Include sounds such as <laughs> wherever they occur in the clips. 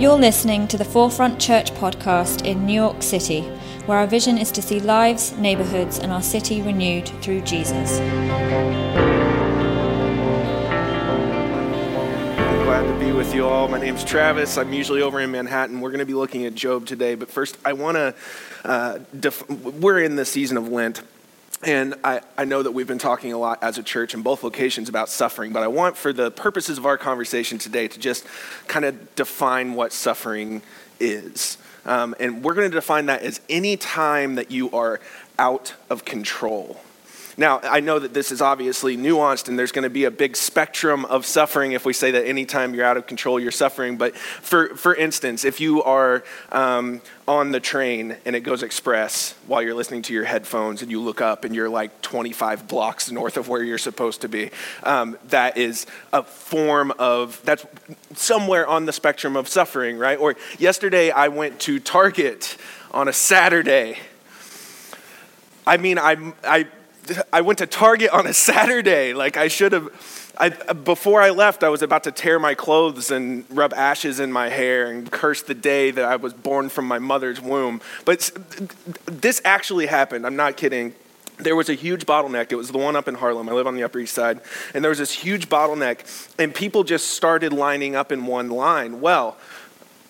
You're listening to the Forefront Church podcast in New York City, where our vision is to see lives, neighborhoods, and our city renewed through Jesus. I'm glad to be with you all. My name's Travis. I'm usually over in Manhattan. We're going to be looking at Job today, but first, I want to. Uh, def- we're in the season of Lent. And I, I know that we've been talking a lot as a church in both locations about suffering, but I want, for the purposes of our conversation today, to just kind of define what suffering is. Um, and we're going to define that as any time that you are out of control. Now, I know that this is obviously nuanced and there's going to be a big spectrum of suffering if we say that anytime you're out of control, you're suffering. But for, for instance, if you are um, on the train and it goes express while you're listening to your headphones and you look up and you're like 25 blocks north of where you're supposed to be, um, that is a form of, that's somewhere on the spectrum of suffering, right? Or yesterday I went to Target on a Saturday. I mean, I, I <laughs> I went to Target on a Saturday. Like I should have. I, before I left, I was about to tear my clothes and rub ashes in my hair and curse the day that I was born from my mother's womb. But this actually happened. I'm not kidding. There was a huge bottleneck. It was the one up in Harlem. I live on the Upper East Side. And there was this huge bottleneck, and people just started lining up in one line. Well,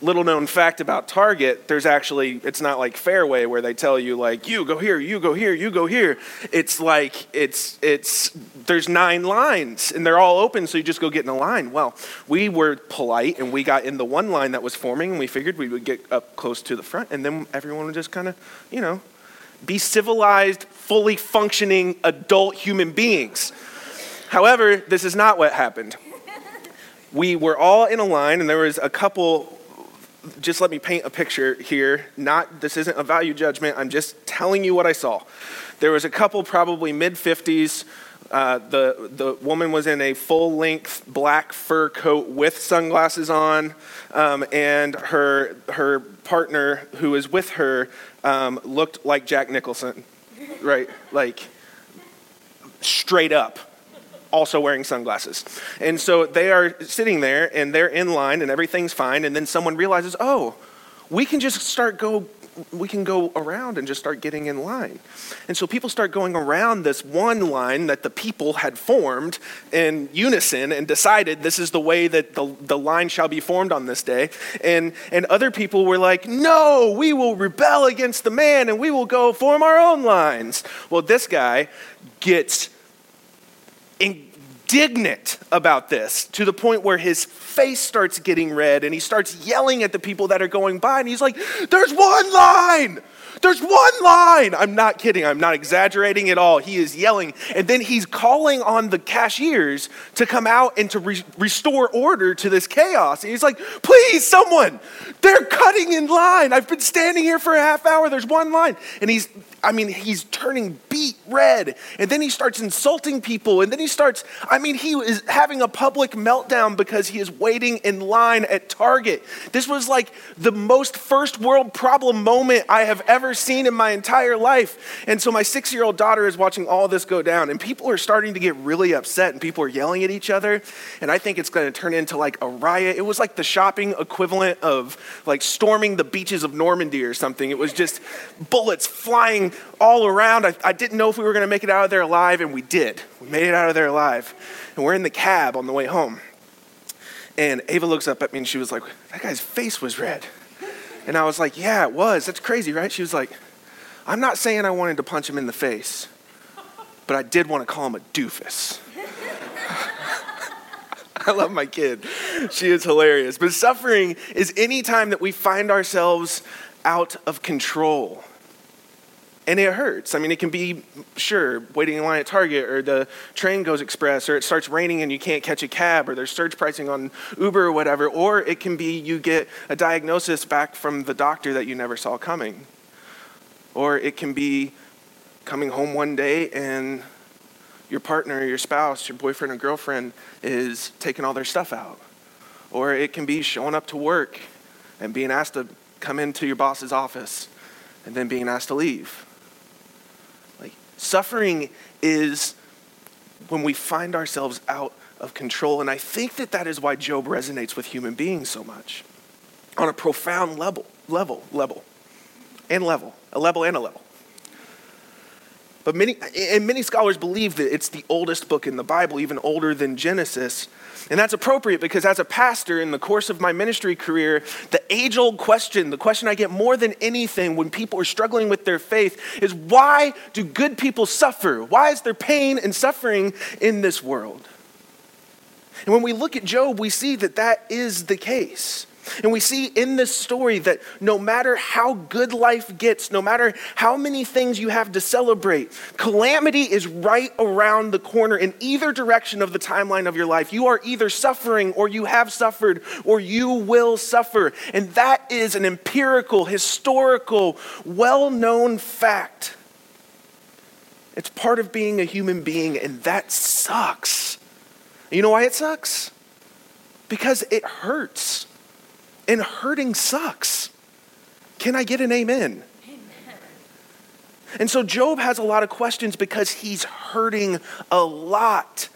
little known fact about Target, there's actually, it's not like Fairway where they tell you like, you go here, you go here, you go here. It's like, it's, it's, there's nine lines and they're all open, so you just go get in a line. Well, we were polite and we got in the one line that was forming and we figured we would get up close to the front and then everyone would just kind of, you know, be civilized, fully functioning adult human beings. However, this is not what happened. We were all in a line and there was a couple just let me paint a picture here. Not this isn't a value judgment. I'm just telling you what I saw. There was a couple, probably mid 50s. Uh, the the woman was in a full length black fur coat with sunglasses on, um, and her her partner who was with her um, looked like Jack Nicholson, right? Like straight up also wearing sunglasses. And so they are sitting there and they're in line and everything's fine. And then someone realizes, oh, we can just start go we can go around and just start getting in line. And so people start going around this one line that the people had formed in unison and decided this is the way that the, the line shall be formed on this day. And, and other people were like, no, we will rebel against the man and we will go form our own lines. Well, this guy gets indignant about this to the point where his face starts getting red and he starts yelling at the people that are going by and he's like, There's one line! There's one line. I'm not kidding. I'm not exaggerating at all. He is yelling. And then he's calling on the cashiers to come out and to re- restore order to this chaos. And he's like, please, someone, they're cutting in line. I've been standing here for a half hour. There's one line. And he's I mean, he's turning beet red. And then he starts insulting people. And then he starts, I mean, he is having a public meltdown because he is waiting in line at Target. This was like the most first world problem moment I have ever seen in my entire life. And so my six year old daughter is watching all this go down. And people are starting to get really upset and people are yelling at each other. And I think it's going to turn into like a riot. It was like the shopping equivalent of like storming the beaches of Normandy or something. It was just bullets flying all around. I, I didn't know if we were going to make it out of there alive, and we did. We made it out of there alive. And we're in the cab on the way home. And Ava looks up at me and she was like, That guy's face was red. And I was like, Yeah, it was. That's crazy, right? She was like, I'm not saying I wanted to punch him in the face, but I did want to call him a doofus. <laughs> I love my kid. She is hilarious. But suffering is any time that we find ourselves out of control and it hurts. I mean, it can be, sure, waiting in line at Target, or the train goes express, or it starts raining and you can't catch a cab, or there's surge pricing on Uber or whatever, or it can be you get a diagnosis back from the doctor that you never saw coming. Or it can be coming home one day and your partner, your spouse, your boyfriend or girlfriend is taking all their stuff out. Or it can be showing up to work and being asked to come into your boss's office and then being asked to leave. Suffering is when we find ourselves out of control. And I think that that is why Job resonates with human beings so much. on a profound level, level, level, and level, a level and a level. But many, and many scholars believe that it's the oldest book in the Bible, even older than Genesis. And that's appropriate because as a pastor in the course of my ministry career, the age old question, the question I get more than anything when people are struggling with their faith is why do good people suffer? Why is there pain and suffering in this world? And when we look at Job, we see that that is the case. And we see in this story that no matter how good life gets, no matter how many things you have to celebrate, calamity is right around the corner in either direction of the timeline of your life. You are either suffering or you have suffered or you will suffer. And that is an empirical, historical, well known fact. It's part of being a human being, and that sucks. You know why it sucks? Because it hurts. And hurting sucks. Can I get an amen? amen? And so Job has a lot of questions because he's hurting a lot.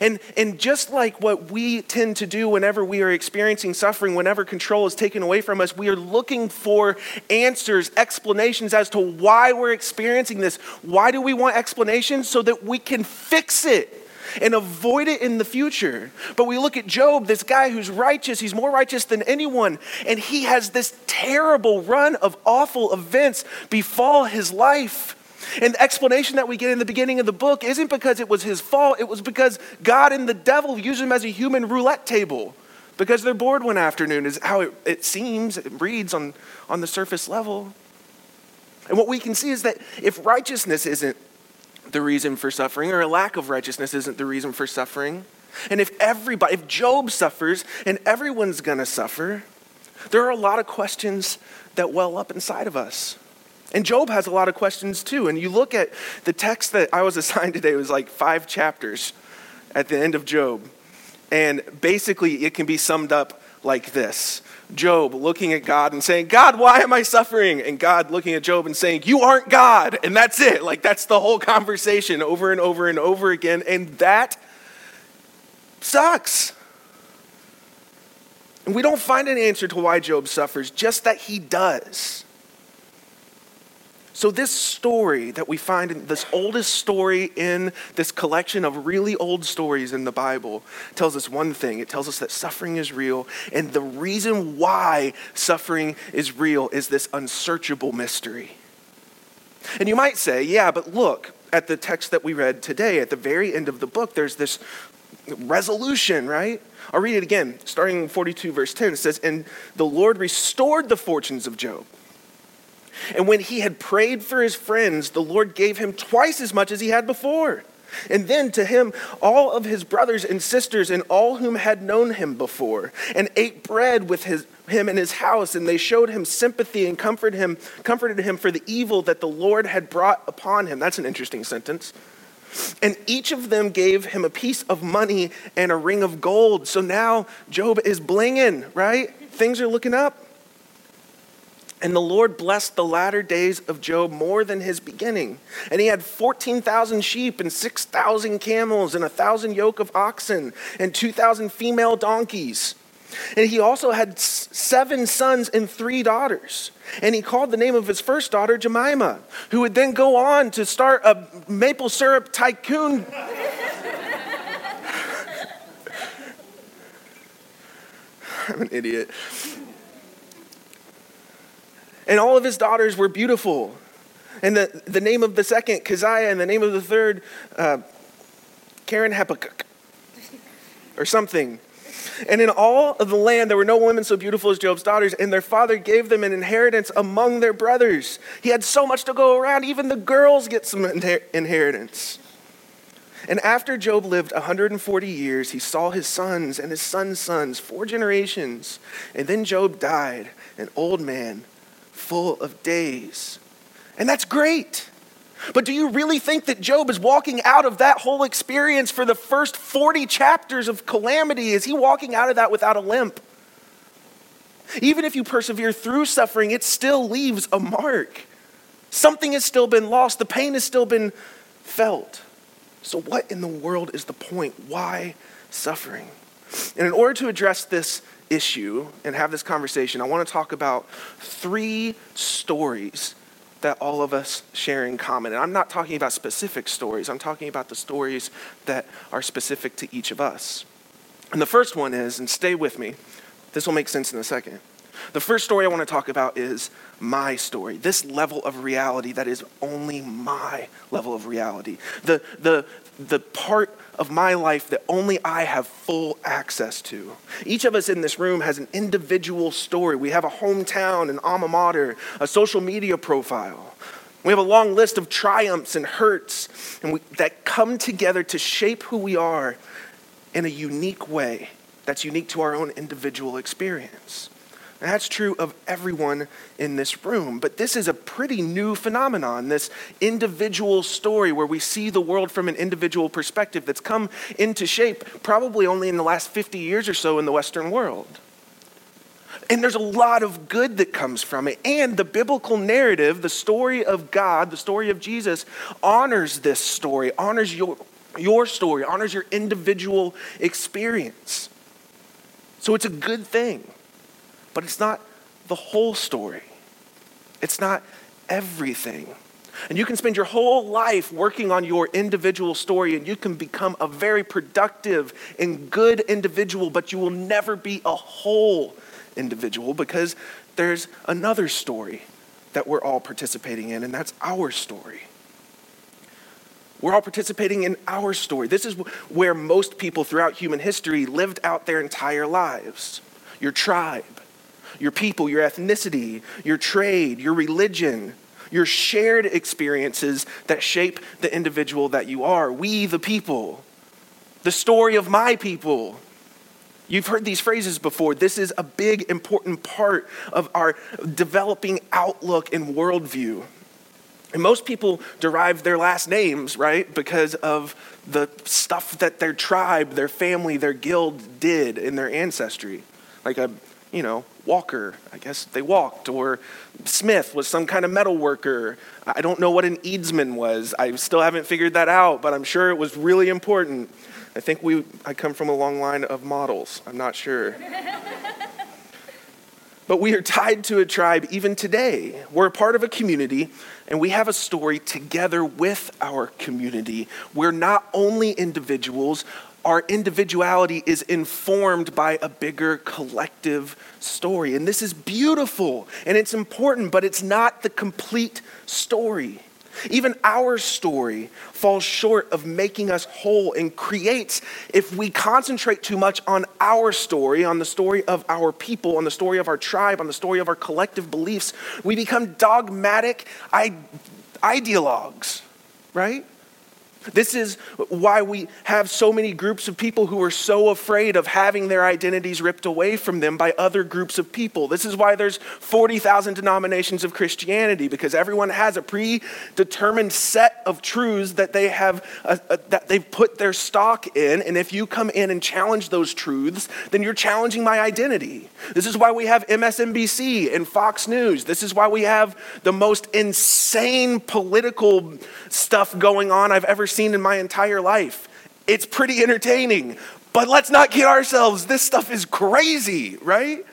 And, and just like what we tend to do whenever we are experiencing suffering, whenever control is taken away from us, we are looking for answers, explanations as to why we're experiencing this. Why do we want explanations? So that we can fix it and avoid it in the future. But we look at Job, this guy who's righteous, he's more righteous than anyone, and he has this terrible run of awful events befall his life. And the explanation that we get in the beginning of the book isn't because it was his fault, it was because God and the devil use him as a human roulette table. Because they're bored one afternoon, is how it, it seems, it reads on, on the surface level. And what we can see is that if righteousness isn't the reason for suffering, or a lack of righteousness isn't the reason for suffering. And if everybody, if Job suffers and everyone's gonna suffer, there are a lot of questions that well up inside of us. And Job has a lot of questions too. And you look at the text that I was <laughs> assigned today, it was like five chapters at the end of Job. And basically, it can be summed up like this Job looking at God and saying, God, why am I suffering? And God looking at Job and saying, You aren't God. And that's it. Like, that's the whole conversation over and over and over again. And that sucks. And we don't find an answer to why Job suffers, just that he does. So, this story that we find in this oldest story in this collection of really old stories in the Bible tells us one thing it tells us that suffering is real. And the reason why suffering is real is this unsearchable mystery. And you might say, yeah, but look at the text that we read today. At the very end of the book, there's this resolution, right? I'll read it again, starting in 42, verse 10. It says, And the Lord restored the fortunes of Job and when he had prayed for his friends, the Lord gave him twice as much as he had before. And then to him, all of his brothers and sisters and all whom had known him before, and ate bread with his, him in his house, and they showed him sympathy and comforted him, comforted him for the evil that the Lord had brought upon him. That's an interesting sentence. And each of them gave him a piece of money and a ring of gold. So now Job is blinging, right? Things are looking up. And the Lord blessed the latter days of Job more than his beginning. And he had 14,000 sheep and 6,000 camels and a 1,000 yoke of oxen and 2,000 female donkeys. And he also had seven sons and three daughters. And he called the name of his first daughter Jemima, who would then go on to start a maple syrup tycoon. <laughs> I'm an idiot. And all of his daughters were beautiful. And the, the name of the second, Keziah, and the name of the third, uh, Karen Habakkuk, or something. And in all of the land, there were no women so beautiful as Job's daughters, and their father gave them an inheritance among their brothers. He had so much to go around, even the girls get some inheritance. And after Job lived 140 years, he saw his sons and his sons' sons, four generations. And then Job died, an old man full of days. And that's great. But do you really think that Job is walking out of that whole experience for the first 40 chapters of calamity? Is he walking out of that without a limp? Even if you persevere through suffering, it still leaves a mark. Something has still been lost, the pain has still been felt. So, what in the world is the point? Why suffering? And in order to address this issue and have this conversation, I want to talk about three stories that all of us share in common. And I'm not talking about specific stories, I'm talking about the stories that are specific to each of us. And the first one is, and stay with me, this will make sense in a second. The first story I want to talk about is my story, this level of reality that is only my level of reality. The, the, the part of my life that only I have full access to. Each of us in this room has an individual story. We have a hometown, an alma mater, a social media profile. We have a long list of triumphs and hurts and we, that come together to shape who we are in a unique way that's unique to our own individual experience. And that's true of everyone in this room. But this is a pretty new phenomenon, this individual story where we see the world from an individual perspective that's come into shape probably only in the last 50 years or so in the Western world. And there's a lot of good that comes from it. And the biblical narrative, the story of God, the story of Jesus, honors this story, honors your, your story, honors your individual experience. So it's a good thing. But it's not the whole story, it's not everything. And you can spend your whole life working on your individual story, and you can become a very productive and good individual, but you will never be a whole individual because there's another story that we're all participating in, and that's our story. We're all participating in our story. This is where most people throughout human history lived out their entire lives. Your tribe, your people, your ethnicity, your trade, your religion, your shared experiences that shape the individual that you are. We, the people, the story of my people. You've heard these phrases before. This is a big, important part of our developing outlook and worldview. And most people derive their last names, right, because of the stuff that their tribe, their family, their guild did in their ancestry. Like a you know, walker. I guess they walked. Or Smith was some kind of metal worker. I don't know what an Eadsman was. I still haven't figured that out, but I'm sure it was really important. I think we, I come from a long line of models. I'm not sure. <laughs> but we are tied to a tribe even today. We're a part of a community, and we have a story together with our community. We're not only individuals, our individuality is informed by a bigger collective story. And this is beautiful and it's important, but it's not the complete story. Even our story falls short of making us whole and creates, if we concentrate too much on our story, on the story of our people, on the story of our tribe, on the story of our collective beliefs, we become dogmatic ideologues, right? This is why we have so many groups of people who are so afraid of having their identities ripped away from them by other groups of people. This is why there's 40,000 denominations of Christianity because everyone has a predetermined set of truths that they have uh, uh, that they've put their stock in and if you come in and challenge those truths, then you're challenging my identity. This is why we have MSNBC and Fox News. This is why we have the most insane political stuff going on I've ever seen in my entire life. It's pretty entertaining, but let's not kid ourselves. This stuff is crazy, right?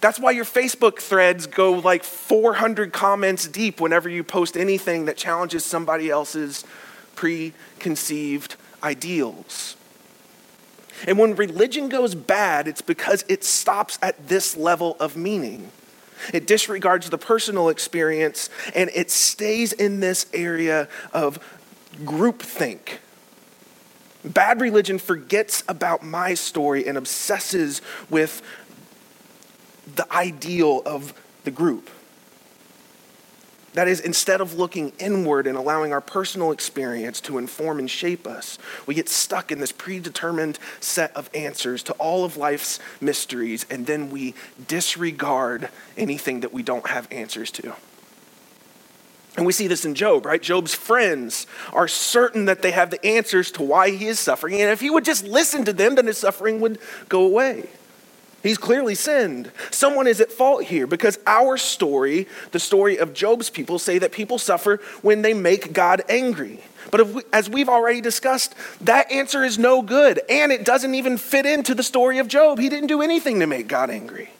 That's why your Facebook threads go like 400 comments deep whenever you post anything that challenges somebody else's preconceived ideals. And when religion goes bad, it's because it stops at this level of meaning. It disregards the personal experience and it stays in this area of groupthink. Bad religion forgets about my story and obsesses with the ideal of the group. That is, instead of looking inward and allowing our personal experience to inform and shape us, we get stuck in this predetermined set of answers to all of life's mysteries, and then we disregard anything that we don't have answers to. And we see this in Job, right? Job's friends are certain that they have the answers to why he is suffering, and if he would just listen to them, then his suffering would go away. He's clearly sinned. Someone is at fault here because our story, the story of Job's people, say that people suffer when they make God angry. But we, as we've already discussed, that answer is no good, and it doesn't even fit into the story of Job. He didn't do anything to make God angry.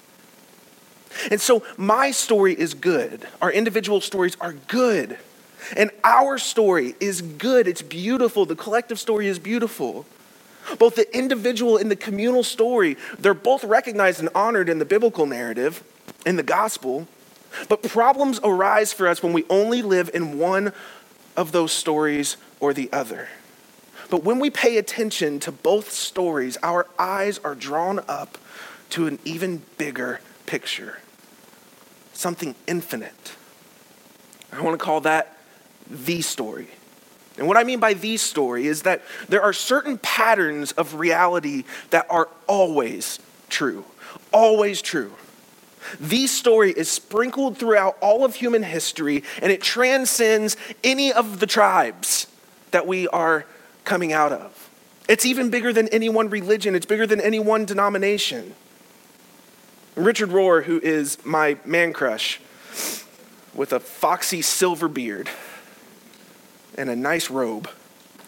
And so my story is good. Our individual stories are good. And our story is good. It's beautiful. The collective story is beautiful. Both the individual and the communal story, they're both recognized and honored in the biblical narrative, in the gospel. But problems arise for us when we only live in one of those stories or the other. But when we pay attention to both stories, our eyes are drawn up to an even bigger picture something infinite. I want to call that the story. And what I mean by the story is that there are certain patterns of reality that are always true. Always true. The story is sprinkled throughout all of human history and it transcends any of the tribes that we are coming out of. It's even bigger than any one religion, it's bigger than any one denomination. Richard Rohr, who is my man crush, with a foxy silver beard and a nice robe,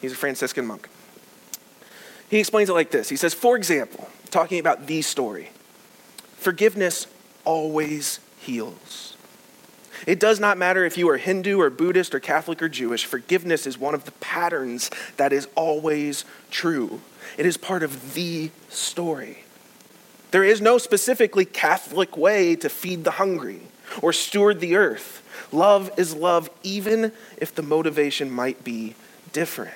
he's a Franciscan monk. He explains it like this He says, for example, talking about the story, forgiveness always heals. It does not matter if you are Hindu or Buddhist or Catholic or Jewish, forgiveness is one of the patterns that is always true. It is part of the story. There is no specifically Catholic way to feed the hungry or steward the earth. Love is love, even if the motivation might be different.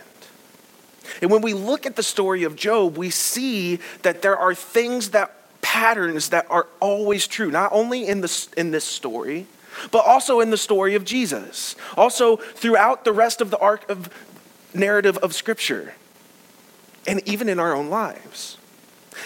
And when we look at the story of Job, we see that there are things that patterns that are always true, not only in this, in this story, but also in the story of Jesus, also throughout the rest of the arc of narrative of Scripture, and even in our own lives.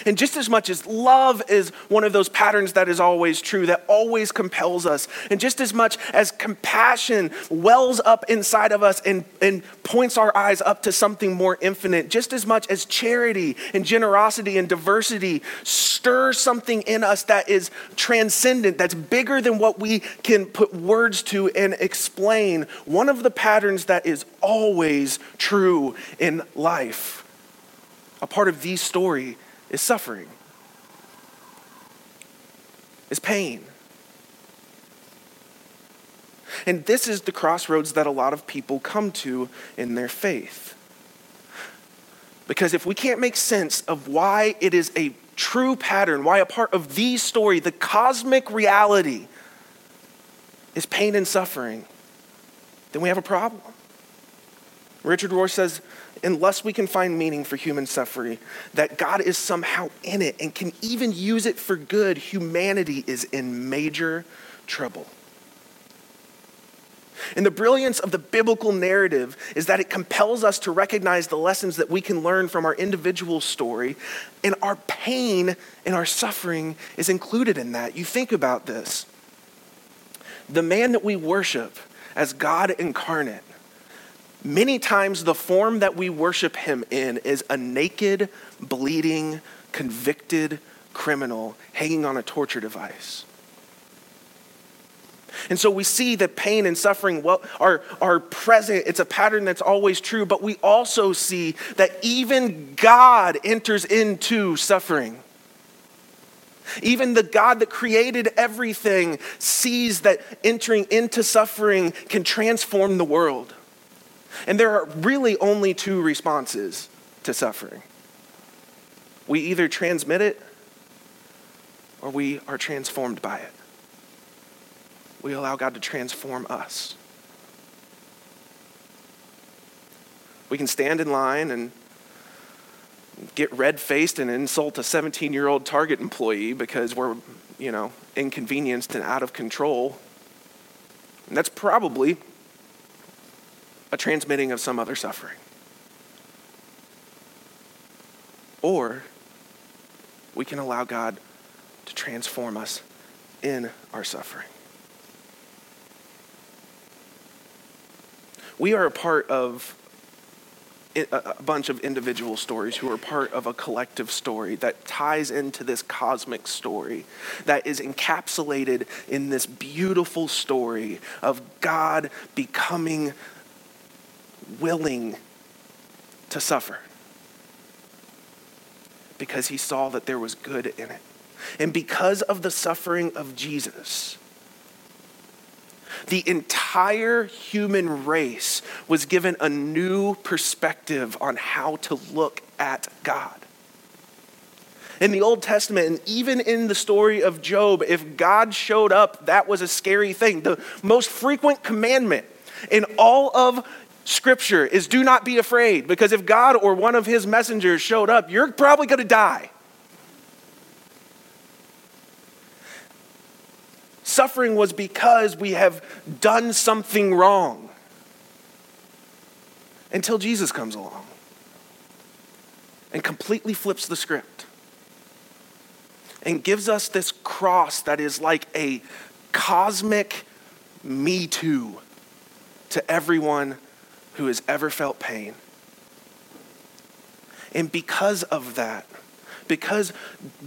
And just as much as love is one of those patterns that is always true, that always compels us, and just as much as compassion wells up inside of us and, and points our eyes up to something more infinite, just as much as charity and generosity and diversity stir something in us that is transcendent, that's bigger than what we can put words to and explain, one of the patterns that is always true in life, a part of the story is suffering, is pain. And this is the crossroads that a lot of people come to in their faith. Because if we can't make sense of why it is a true pattern, why a part of the story, the cosmic reality, is pain and suffering, then we have a problem. Richard Rohr says unless we can find meaning for human suffering, that God is somehow in it and can even use it for good, humanity is in major trouble. And the brilliance of the biblical narrative is that it compels us to recognize the lessons that we can learn from our individual story, and our pain and our suffering is included in that. You think about this. The man that we worship as God incarnate Many times, the form that we worship him in is a naked, bleeding, convicted criminal hanging on a torture device. And so we see that pain and suffering are, are present. It's a pattern that's always true, but we also see that even God enters into suffering. Even the God that created everything sees that entering into suffering can transform the world. And there are really only two responses to suffering we either transmit it or we are transformed by it. We allow God to transform us. We can stand in line and get red faced and insult a 17 year old Target employee because we're, you know, inconvenienced and out of control. And that's probably a transmitting of some other suffering. Or we can allow God to transform us in our suffering. We are a part of a bunch of individual stories who are part of a collective story that ties into this cosmic story that is encapsulated in this beautiful story of God becoming willing to suffer because he saw that there was good in it. And because of the suffering of Jesus, the entire human race was given a new perspective on how to look at God. In the Old Testament, and even in the story of Job, if God showed up, that was a scary thing. The most frequent commandment in all of Scripture is do not be afraid, because if God or one of his messengers showed up, you're probably going to die. Suffering was because we have done something wrong until Jesus comes along and completely flips the script and gives us this cross that is like a cosmic me too to everyone who has ever felt pain. And because of that, because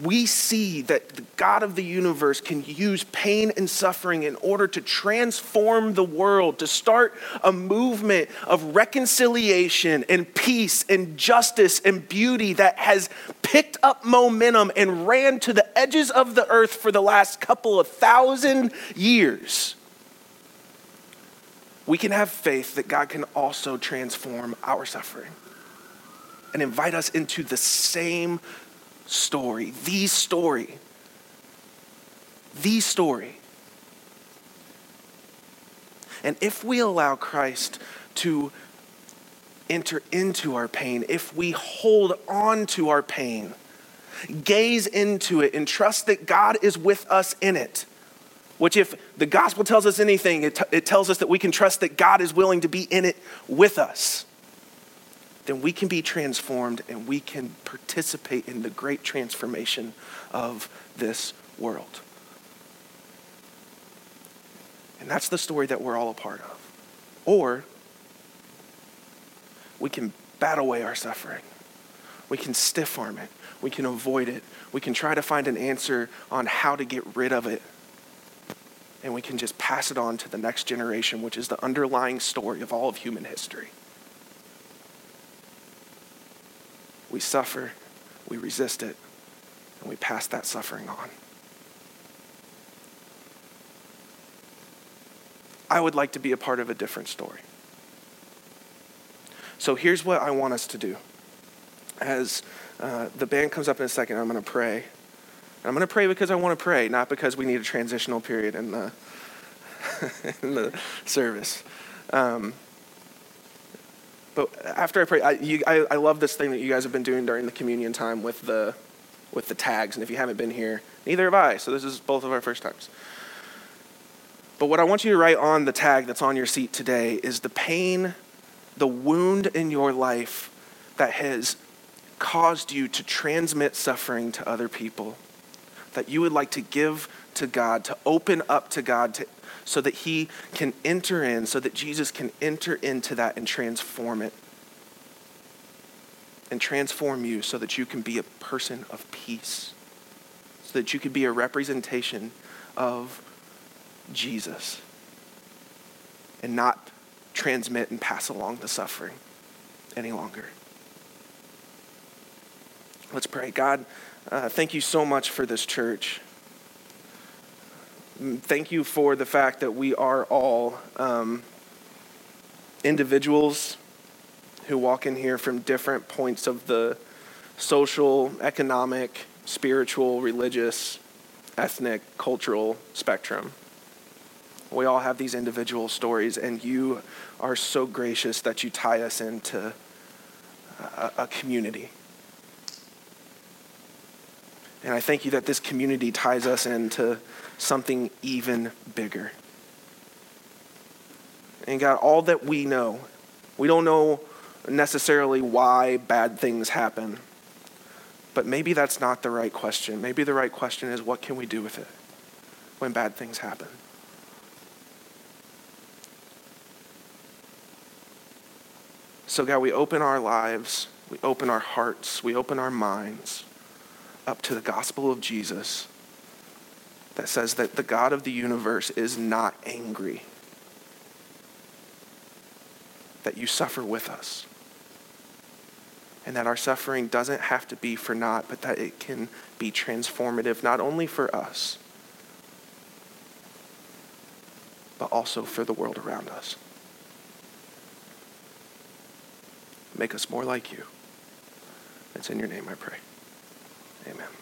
we see that the God of the universe can use pain and suffering in order to transform the world, to start a movement of reconciliation and peace and justice and beauty that has picked up momentum and ran to the edges of the earth for the last couple of thousand years. We can have faith that God can also transform our suffering and invite us into the same story, the story, the story. And if we allow Christ to enter into our pain, if we hold on to our pain, gaze into it, and trust that God is with us in it, which, if the gospel tells us anything, it, t- it tells us that we can trust that God is willing to be in it with us then we can be transformed and we can participate in the great transformation of this world. And that's the story that we're all a part of. Or we can bat away our suffering. We can stiff arm it. We can avoid it. We can try to find an answer on how to get rid of it. And we can just pass it on to the next generation, which is the underlying story of all of human history. we suffer, we resist it, and we pass that suffering on. I would like to be a part of a different story. So here's what I want us to do. As uh, the band comes up in a second, I'm going to pray. And I'm going to pray because I want to pray, not because we need a transitional period in the, <laughs> in the service. Um, but after I pray, I, you, I, I love this thing that you guys have been doing during the communion time with the, with the tags. And if you haven't been here, neither have I. So this is both of our first times. But what I want you to write on the tag that's on your seat today is the pain, the wound in your life that has caused you to transmit suffering to other people, that you would like to give to God, to open up to God, to so that he can enter in, so that Jesus can enter into that and transform it. And transform you so that you can be a person of peace, so that you can be a representation of Jesus and not transmit and pass along the suffering any longer. Let's pray. God, uh, thank you so much for this church. Thank you for the fact that we are all um, individuals who walk in here from different points of the social, economic, spiritual, religious, ethnic, cultural spectrum. We all have these individual stories, and you are so gracious that you tie us into a, a community. And I thank you that this community ties us into something even bigger. And God, all that we know, we don't know necessarily why bad things happen, but maybe that's not the right question. Maybe the right question is what can we do with it when bad things happen? So, God, we open our lives, we open our hearts, we open our minds up to the gospel of Jesus that says that the God of the universe is not angry, that you suffer with us, and that our suffering doesn't have to be for naught, but that it can be transformative, not only for us, but also for the world around us. Make us more like you. It's in your name I pray. Amen.